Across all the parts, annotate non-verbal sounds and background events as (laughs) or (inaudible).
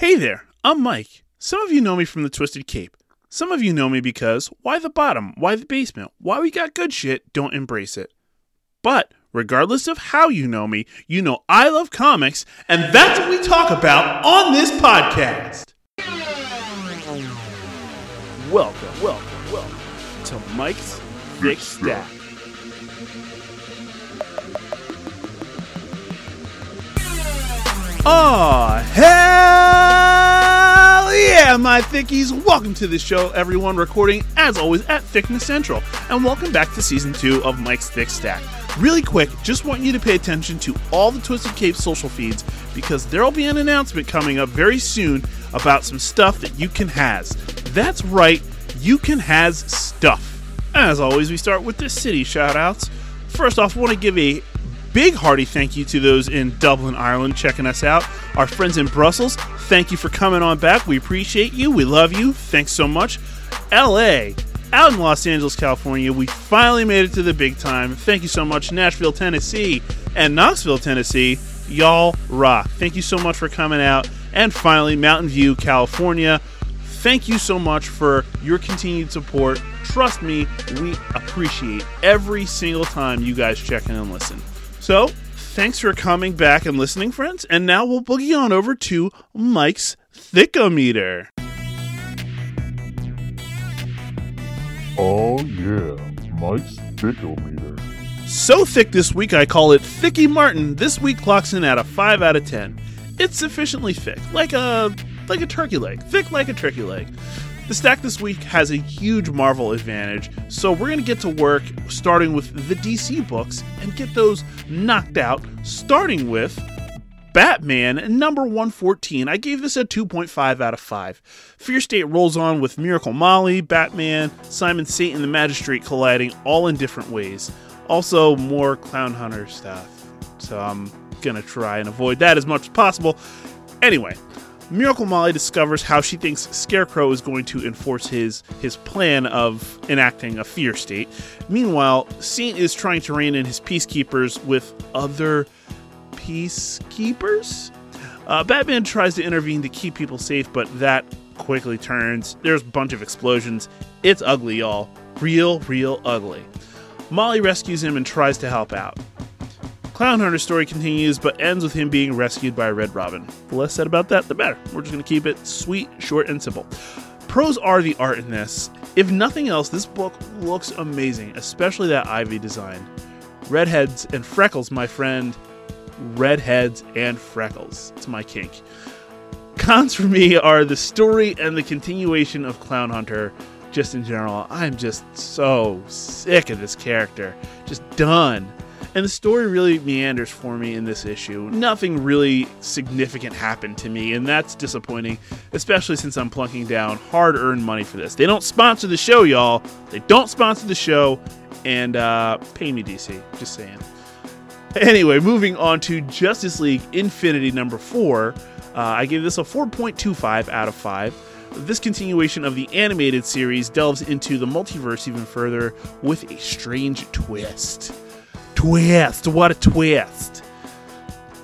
Hey there, I'm Mike. Some of you know me from the Twisted Cape. Some of you know me because why the bottom? Why the basement? Why we got good shit? Don't embrace it. But regardless of how you know me, you know I love comics, and that's what we talk about on this podcast. Welcome, welcome, welcome to Mike's Thick Stack. Aw, hell my thickies. Welcome to the show, everyone. Recording, as always, at Thickness Central. And welcome back to season two of Mike's Thick Stack. Really quick, just want you to pay attention to all the Twisted Cape social feeds because there'll be an announcement coming up very soon about some stuff that you can has. That's right, you can has stuff. As always, we start with the city shoutouts. First off, I want to give a big hearty thank you to those in Dublin, Ireland, checking us out. Our friends in Brussels, thank you for coming on back. We appreciate you. We love you. Thanks so much. LA, out in Los Angeles, California, we finally made it to the big time. Thank you so much, Nashville, Tennessee, and Knoxville, Tennessee. Y'all rock. Thank you so much for coming out. And finally, Mountain View, California. Thank you so much for your continued support. Trust me, we appreciate every single time you guys check in and listen. So, thanks for coming back and listening, friends. And now we'll boogie on over to Mike's Thickometer. Oh yeah, Mike's Thickometer. So thick this week, I call it Thicky Martin. This week clocks in at a 5 out of 10. It's sufficiently thick, like a like a turkey leg, thick like a turkey leg. The stack this week has a huge Marvel advantage, so we're going to get to work starting with the DC books and get those knocked out, starting with Batman number 114. I gave this a 2.5 out of 5. Fear State rolls on with Miracle Molly, Batman, Simon Saint, and the Magistrate colliding all in different ways. Also, more Clown Hunter stuff. So I'm gonna try and avoid that as much as possible. Anyway, Miracle Molly discovers how she thinks Scarecrow is going to enforce his his plan of enacting a fear state. Meanwhile, Saint is trying to rein in his peacekeepers with other peacekeepers. Uh, Batman tries to intervene to keep people safe, but that quickly turns. There's a bunch of explosions. It's ugly, y'all. Real, real ugly. Molly rescues him and tries to help out. Clown Hunter's story continues, but ends with him being rescued by Red Robin. The less said about that, the better. We're just going to keep it sweet, short, and simple. Pros are the art in this. If nothing else, this book looks amazing, especially that Ivy design. Redheads and freckles, my friend. Redheads and freckles. It's my kink. Cons for me are the story and the continuation of Clown Hunter. Just in general, I'm just so sick of this character. Just done. And the story really meanders for me in this issue. Nothing really significant happened to me, and that's disappointing, especially since I'm plunking down hard earned money for this. They don't sponsor the show, y'all. They don't sponsor the show, and uh, pay me, DC. Just saying. Anyway, moving on to Justice League Infinity number four. Uh, I gave this a 4.25 out of 5. This continuation of the animated series delves into the multiverse even further with a strange twist. Twist! What a twist!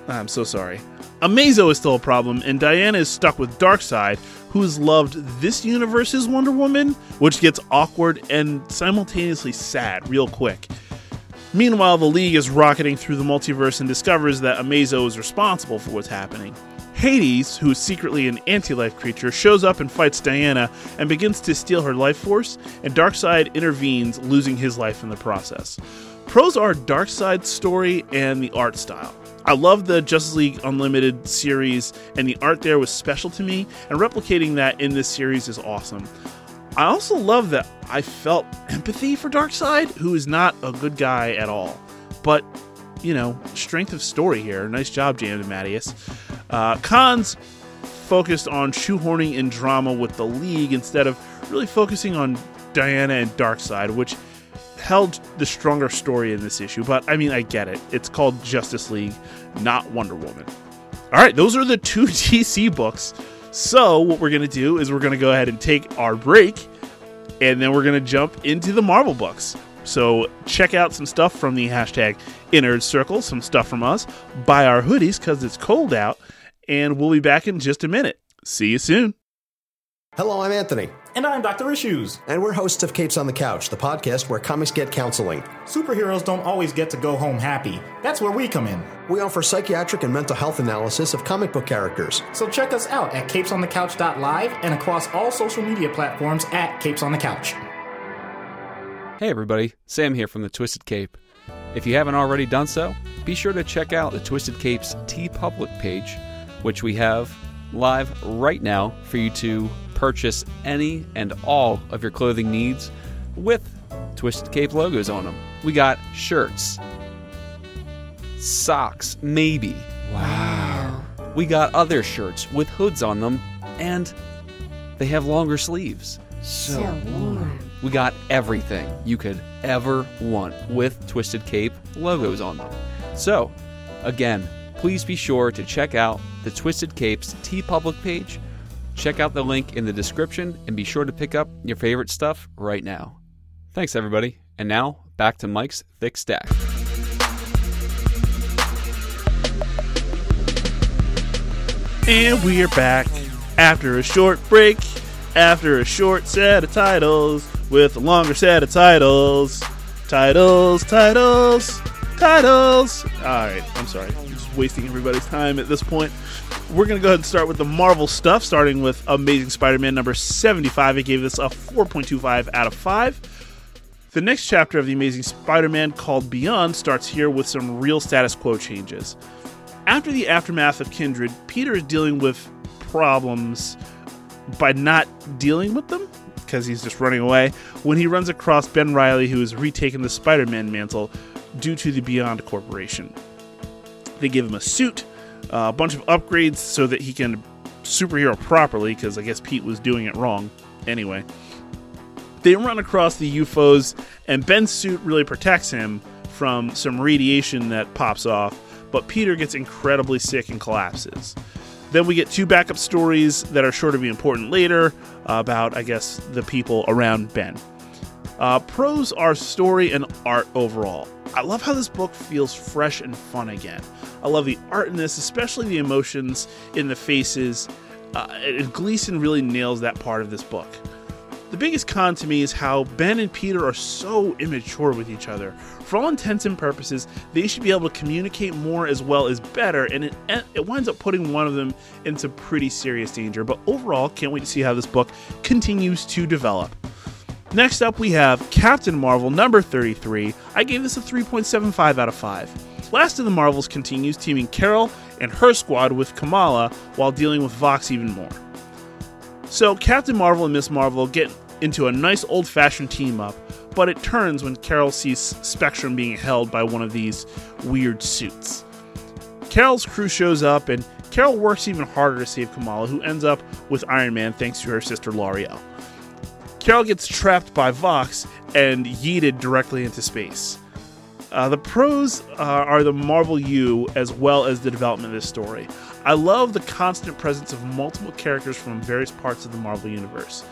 I'm so sorry. Amazo is still a problem, and Diana is stuck with Darkseid, who has loved this universe's Wonder Woman, which gets awkward and simultaneously sad real quick. Meanwhile, the League is rocketing through the multiverse and discovers that Amazo is responsible for what's happening. Hades, who is secretly an anti life creature, shows up and fights Diana and begins to steal her life force, and Darkseid intervenes, losing his life in the process. Pros are Darkseid's story and the art style. I love the Justice League Unlimited series, and the art there was special to me, and replicating that in this series is awesome. I also love that I felt empathy for Darkseid, who is not a good guy at all. But, you know, strength of story here. Nice job, J.M. DeMatteis. Uh, cons focused on shoehorning in drama with the League instead of really focusing on Diana and Darkseid, which held the stronger story in this issue. But I mean, I get it. It's called Justice League, not Wonder Woman. All right, those are the two (laughs) DC books. So, what we're going to do is we're going to go ahead and take our break, and then we're going to jump into the Marvel books. So, check out some stuff from the hashtag Inner Circle, some stuff from us. Buy our hoodies because it's cold out, and we'll be back in just a minute. See you soon. Hello, I'm Anthony, And I'm Dr. Issues. and we're hosts of Capes on the Couch, the podcast where comics get counseling. Superheroes don't always get to go home happy. That's where we come in. We offer psychiatric and mental health analysis of comic book characters. So check us out at capesonthecouch.live and across all social media platforms at Capes on the Couch. Hey everybody, Sam here from the Twisted Cape. If you haven't already done so, be sure to check out the Twisted Cape's TeePublic page, which we have live right now for you to purchase any and all of your clothing needs with Twisted Cape logos on them. We got shirts, socks, maybe. Wow. We got other shirts with hoods on them, and they have longer sleeves. So warm. We got everything you could ever want with Twisted Cape logos on them. So, again, please be sure to check out the Twisted Cape's TeePublic page. Check out the link in the description and be sure to pick up your favorite stuff right now. Thanks, everybody. And now, back to Mike's Thick Stack. And we're back after a short break, after a short set of titles, with a longer set of titles. Titles, titles, titles. Alright, I'm sorry. Wasting everybody's time at this point. We're going to go ahead and start with the Marvel stuff, starting with Amazing Spider Man number 75. I gave this a 4.25 out of 5. The next chapter of The Amazing Spider Man, called Beyond, starts here with some real status quo changes. After the aftermath of Kindred, Peter is dealing with problems by not dealing with them because he's just running away when he runs across Ben Riley, who has retaken the Spider Man mantle due to the Beyond Corporation. They give him a suit, uh, a bunch of upgrades so that he can superhero properly because I guess Pete was doing it wrong anyway. They run across the UFOs, and Ben's suit really protects him from some radiation that pops off, but Peter gets incredibly sick and collapses. Then we get two backup stories that are sure to be important later about, I guess, the people around Ben. Uh, pros are story and art overall. I love how this book feels fresh and fun again. I love the art in this, especially the emotions in the faces. Uh, Gleason really nails that part of this book. The biggest con to me is how Ben and Peter are so immature with each other. For all intents and purposes, they should be able to communicate more as well as better, and it, it winds up putting one of them into pretty serious danger. But overall, can't wait to see how this book continues to develop. Next up, we have Captain Marvel number 33. I gave this a 3.75 out of 5. Last of the Marvels continues teaming Carol and her squad with Kamala while dealing with Vox even more. So, Captain Marvel and Miss Marvel get into a nice old fashioned team up, but it turns when Carol sees Spectrum being held by one of these weird suits. Carol's crew shows up, and Carol works even harder to save Kamala, who ends up with Iron Man thanks to her sister Lauri-Ell. Carol gets trapped by Vox and yeeted directly into space. Uh, the pros uh, are the Marvel U as well as the development of this story. I love the constant presence of multiple characters from various parts of the Marvel Universe.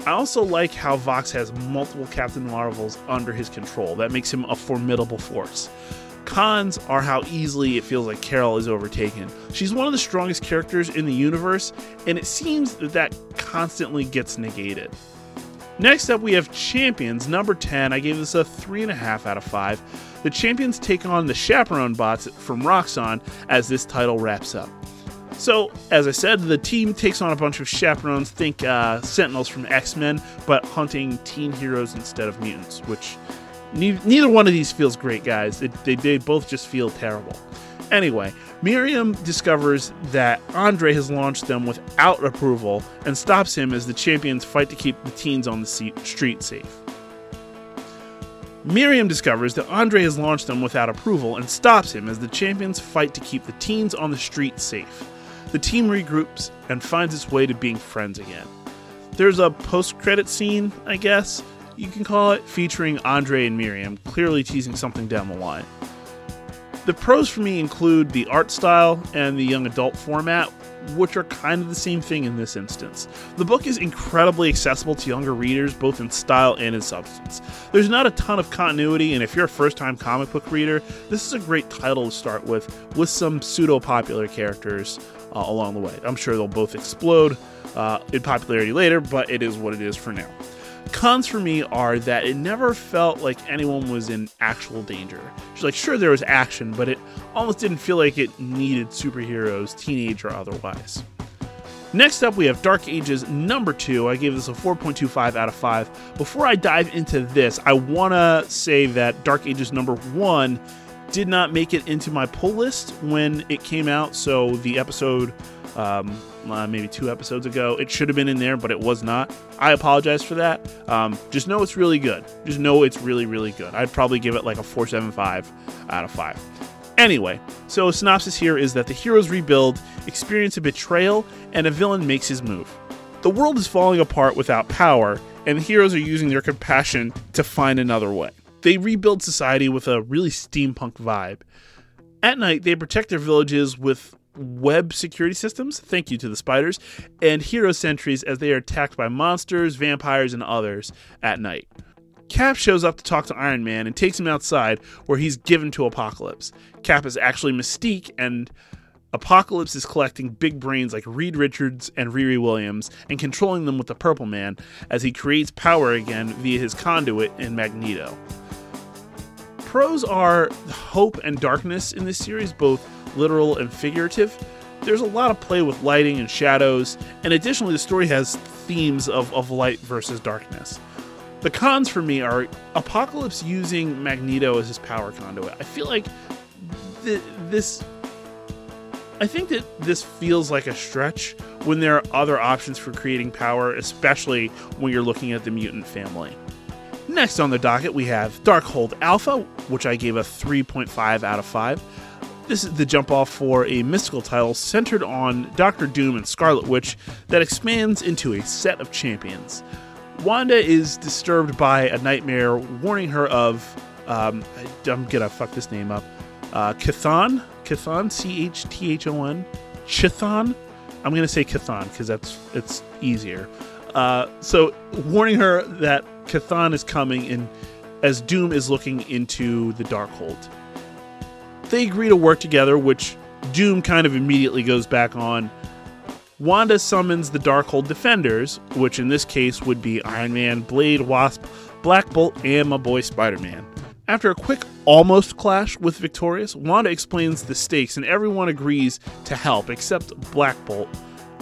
I also like how Vox has multiple Captain Marvels under his control. That makes him a formidable force. Cons are how easily it feels like Carol is overtaken. She's one of the strongest characters in the universe, and it seems that that constantly gets negated. Next up, we have Champions, number 10. I gave this a 3.5 out of 5. The Champions take on the Chaperone bots from Roxxon as this title wraps up. So, as I said, the team takes on a bunch of chaperones, think uh, Sentinels from X Men, but hunting teen heroes instead of mutants, which ne- neither one of these feels great, guys. It, they, they both just feel terrible. Anyway, Miriam discovers that Andre has launched them without approval and stops him as the champions fight to keep the teens on the street safe. Miriam discovers that Andre has launched them without approval and stops him as the champions fight to keep the teens on the street safe. The team regroups and finds its way to being friends again. There's a post credit scene, I guess you can call it, featuring Andre and Miriam, clearly teasing something down the line. The pros for me include the art style and the young adult format, which are kind of the same thing in this instance. The book is incredibly accessible to younger readers, both in style and in substance. There's not a ton of continuity, and if you're a first time comic book reader, this is a great title to start with, with some pseudo popular characters uh, along the way. I'm sure they'll both explode uh, in popularity later, but it is what it is for now. Cons for me are that it never felt like anyone was in actual danger. She's like, sure, there was action, but it almost didn't feel like it needed superheroes, teenage or otherwise. Next up, we have Dark Ages number two. I gave this a 4.25 out of 5. Before I dive into this, I want to say that Dark Ages number one did not make it into my pull list when it came out. So the episode, um, uh, maybe two episodes ago, it should have been in there, but it was not. I apologize for that. Um, just know it's really good. Just know it's really, really good. I'd probably give it like a 4.75 out of 5. Anyway, so synopsis here is that the heroes rebuild, experience a betrayal, and a villain makes his move. The world is falling apart without power, and the heroes are using their compassion to find another way. They rebuild society with a really steampunk vibe. At night, they protect their villages with web security systems, thank you to the spiders, and hero sentries as they are attacked by monsters, vampires, and others at night. Cap shows up to talk to Iron Man and takes him outside where he's given to Apocalypse. Cap is actually Mystique, and Apocalypse is collecting big brains like Reed Richards and Riri Williams and controlling them with the Purple Man as he creates power again via his conduit in Magneto. Pros are hope and darkness in this series, both literal and figurative. There's a lot of play with lighting and shadows, and additionally, the story has themes of, of light versus darkness. The cons for me are Apocalypse using Magneto as his power conduit. I feel like th- this. I think that this feels like a stretch when there are other options for creating power, especially when you're looking at the mutant family. Next on the docket, we have Darkhold Alpha, which I gave a 3.5 out of 5. This is the jump off for a mystical title centered on Doctor Doom and Scarlet Witch that expands into a set of champions. Wanda is disturbed by a nightmare warning her of, um, I'm gonna fuck this name up, uh, Chthon? Chthon? C H T H O N? I'm gonna say Chthon because that's it's easier. Uh, so warning her that Chthon is coming and as Doom is looking into the Darkhold. They agree to work together, which Doom kind of immediately goes back on. Wanda summons the Darkhold Defenders, which in this case would be Iron Man, Blade, Wasp, Black Bolt, and my boy Spider Man. After a quick almost clash with Victorious, Wanda explains the stakes and everyone agrees to help except Black Bolt.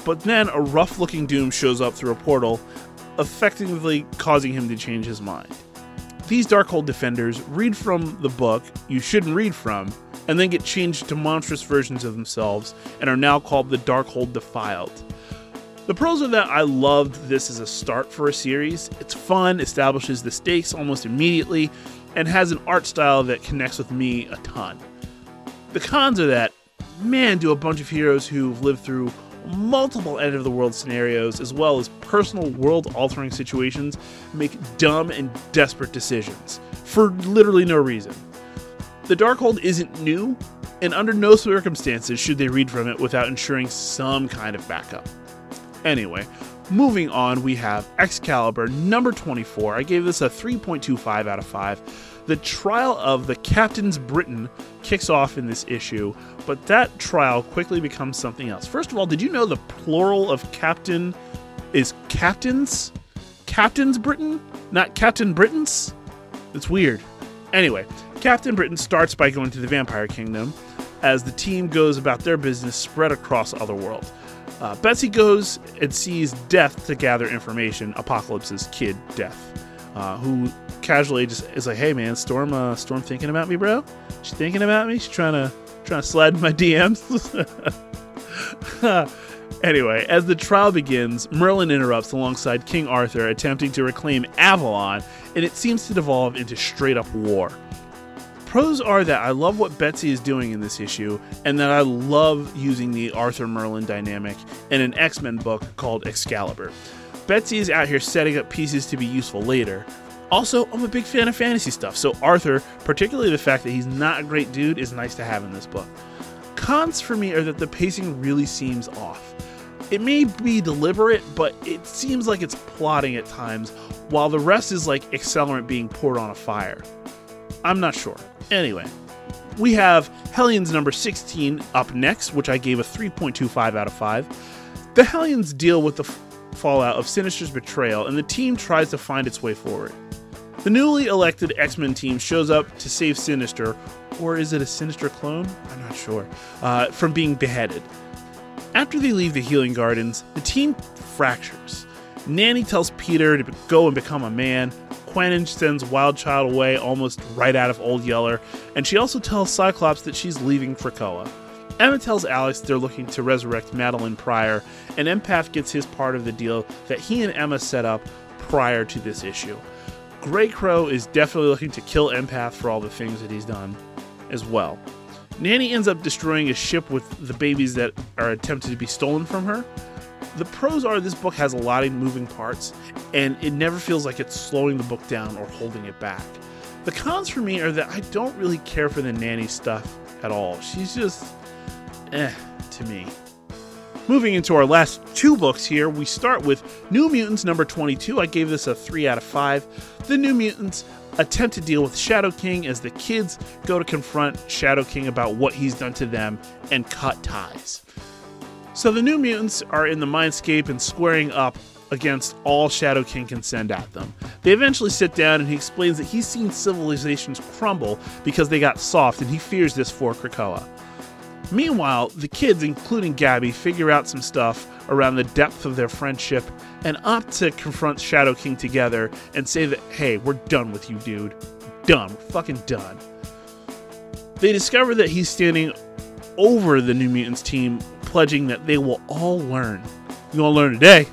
But then a rough looking Doom shows up through a portal, effectively causing him to change his mind. These Darkhold defenders read from the book you shouldn't read from, and then get changed to monstrous versions of themselves, and are now called the Darkhold Defiled. The pros are that I loved this as a start for a series. It's fun, establishes the stakes almost immediately, and has an art style that connects with me a ton. The cons are that, man, do a bunch of heroes who've lived through multiple end of the world scenarios as well as personal world altering situations make dumb and desperate decisions for literally no reason. The Darkhold isn't new, and under no circumstances should they read from it without ensuring some kind of backup. Anyway, moving on, we have Excalibur number 24. I gave this a 3.25 out of 5. The trial of the Captain's Britain kicks off in this issue, but that trial quickly becomes something else. First of all, did you know the plural of captain is captains? Captain's Britain? Not Captain Britain's? It's weird. Anyway, Captain Britain starts by going to the Vampire Kingdom as the team goes about their business spread across Otherworld. Uh, Betsy goes and sees Death to gather information, Apocalypse's kid, Death, uh, who casually just is like, "Hey man, Storm, uh, Storm thinking about me, bro? She thinking about me? She's trying to trying to slide my DMs." (laughs) anyway, as the trial begins, Merlin interrupts alongside King Arthur, attempting to reclaim Avalon, and it seems to devolve into straight up war. Pros are that I love what Betsy is doing in this issue, and that I love using the Arthur Merlin dynamic in an X Men book called Excalibur. Betsy is out here setting up pieces to be useful later, also, I'm a big fan of fantasy stuff, so Arthur, particularly the fact that he's not a great dude, is nice to have in this book. Cons for me are that the pacing really seems off. It may be deliberate, but it seems like it's plotting at times, while the rest is like accelerant being poured on a fire. I'm not sure. Anyway, We have Hellions number 16 up next, which I gave a 3.25 out of 5. The Hellions deal with the f- fallout of Sinister's betrayal, and the team tries to find its way forward. The newly elected X Men team shows up to save Sinister, or is it a Sinister clone? I'm not sure, uh, from being beheaded. After they leave the Healing Gardens, the team fractures. Nanny tells Peter to go and become a man. Quentin sends Wildchild away almost right out of Old Yeller, and she also tells Cyclops that she's leaving Krakoa. Emma tells Alex they're looking to resurrect Madelyne Pryor, and Empath gets his part of the deal that he and Emma set up prior to this issue. Greycrow is definitely looking to kill Empath for all the things that he's done as well. Nanny ends up destroying a ship with the babies that are attempted to be stolen from her. The pros are this book has a lot of moving parts, and it never feels like it's slowing the book down or holding it back. The cons for me are that I don't really care for the nanny stuff at all. She's just eh to me. Moving into our last two books here, we start with New Mutants number 22. I gave this a 3 out of 5. The New Mutants attempt to deal with Shadow King as the kids go to confront Shadow King about what he's done to them and cut ties. So the New Mutants are in the Mindscape and squaring up against all Shadow King can send at them. They eventually sit down and he explains that he's seen civilizations crumble because they got soft and he fears this for Krakoa. Meanwhile, the kids, including Gabby, figure out some stuff around the depth of their friendship and opt to confront Shadow King together and say that, hey, we're done with you, dude. Done. We're fucking done. They discover that he's standing over the New Mutants team, pledging that they will all learn. You gonna learn today.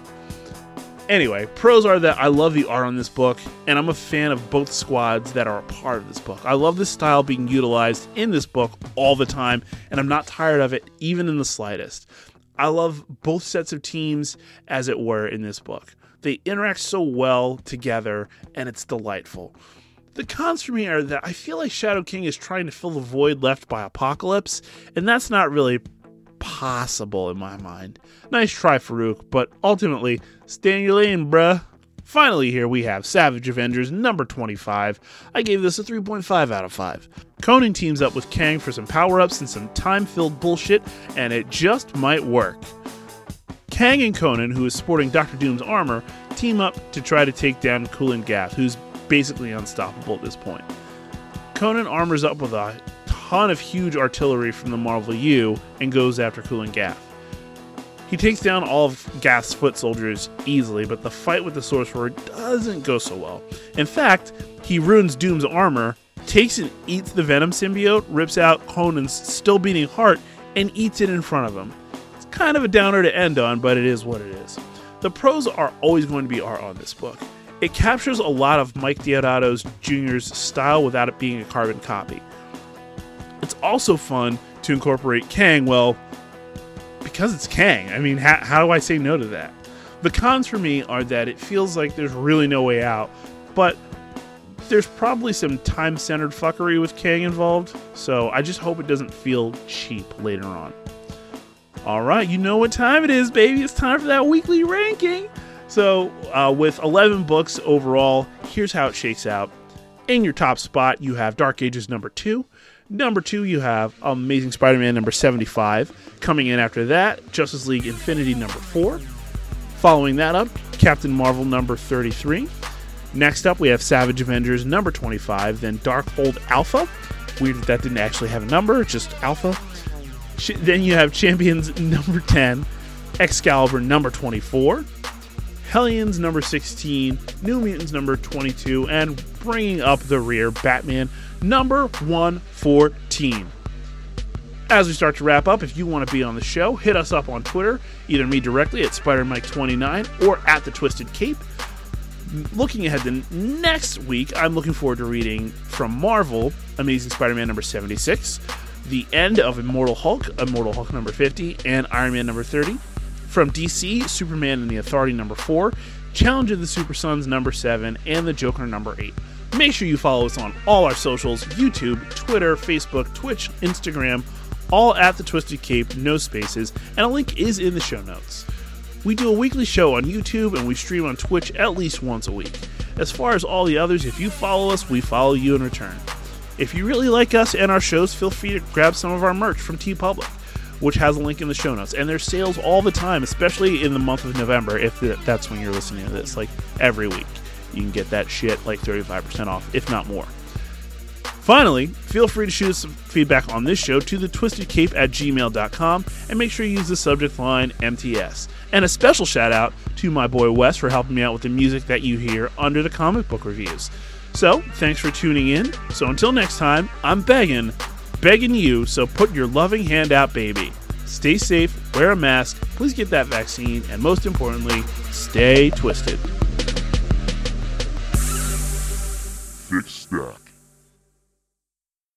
Anyway, pros are that I love the art on this book, and I'm a fan of both squads that are a part of this book. I love this style being utilized in this book all the time, and I'm not tired of it even in the slightest. I love both sets of teams, as it were, in this book. They interact so well together, and it's delightful. The cons for me are that I feel like Shadow King is trying to fill the void left by Apocalypse, and that's not really possible in my mind. Nice try, Farouk, but ultimately, stay in your lane, bruh. Finally, here we have Savage Avengers number 25. I gave this a 3.5 out of 5. Conan teams up with Kang for some power ups and some time filled bullshit, and it just might work. Kang and Conan, who is sporting Doctor Doom's armor, team up to try to take down Kulan Gath, who's basically unstoppable at this point. Conan armors up with a ton of huge artillery from the Marvel U and goes after Kulan Gath. He takes down all of Gath's foot soldiers easily, but the fight with the sorcerer doesn't go so well. In fact, he ruins Doom's armor, takes and eats the Venom symbiote, rips out Conan's still beating heart, and eats it in front of him. It's kind of a downer to end on, but it is what it is. The pros are always going to be art on this book. It captures a lot of Mike Deodato Jr.'s style without it being a carbon copy. It's also fun to incorporate Kang, well, because it's Kang. I mean, how, how do I say no to that? The cons for me are that it feels like there's really no way out, but there's probably some time centered fuckery with Kang involved, so I just hope it doesn't feel cheap later on. All right, you know what time it is, baby. It's time for that weekly ranking. So, uh, with 11 books overall, here's how it shakes out. In your top spot, you have Dark Ages number two. Number two, you have Amazing Spider Man number 75. Coming in after that, Justice League Infinity number four. Following that up, Captain Marvel number 33. Next up, we have Savage Avengers number 25, then Darkhold Alpha. Weird that that didn't actually have a number, just Alpha. Then you have Champions (laughs) number 10, Excalibur number 24, Hellions number 16, New Mutants number 22, and bringing up the rear, Batman number 114. As we start to wrap up, if you want to be on the show, hit us up on Twitter, either me directly at SpiderMike29 or at the Twisted Cape. Looking ahead to next week, I'm looking forward to reading from Marvel Amazing Spider Man number 76, the end of Immortal Hulk, Immortal Hulk number 50, and Iron Man number 30. From DC, Superman and the Authority number 4, Challenge of the Super Sons number 7, and The Joker number 8. Make sure you follow us on all our socials YouTube, Twitter, Facebook, Twitch, Instagram, all at the Twisted Cape, no spaces, and a link is in the show notes. We do a weekly show on YouTube and we stream on Twitch at least once a week. As far as all the others, if you follow us, we follow you in return. If you really like us and our shows, feel free to grab some of our merch from TeePublic, which has a link in the show notes. And there's sales all the time, especially in the month of November, if that's when you're listening to this, like every week. You can get that shit like 35% off, if not more. Finally, feel free to shoot us some feedback on this show to the at gmail.com and make sure you use the subject line MTS. And a special shout out to my boy Wes for helping me out with the music that you hear under the comic book reviews. So, thanks for tuning in. So, until next time, I'm begging, begging you, so put your loving hand out, baby. Stay safe, wear a mask, please get that vaccine, and most importantly, stay twisted. That.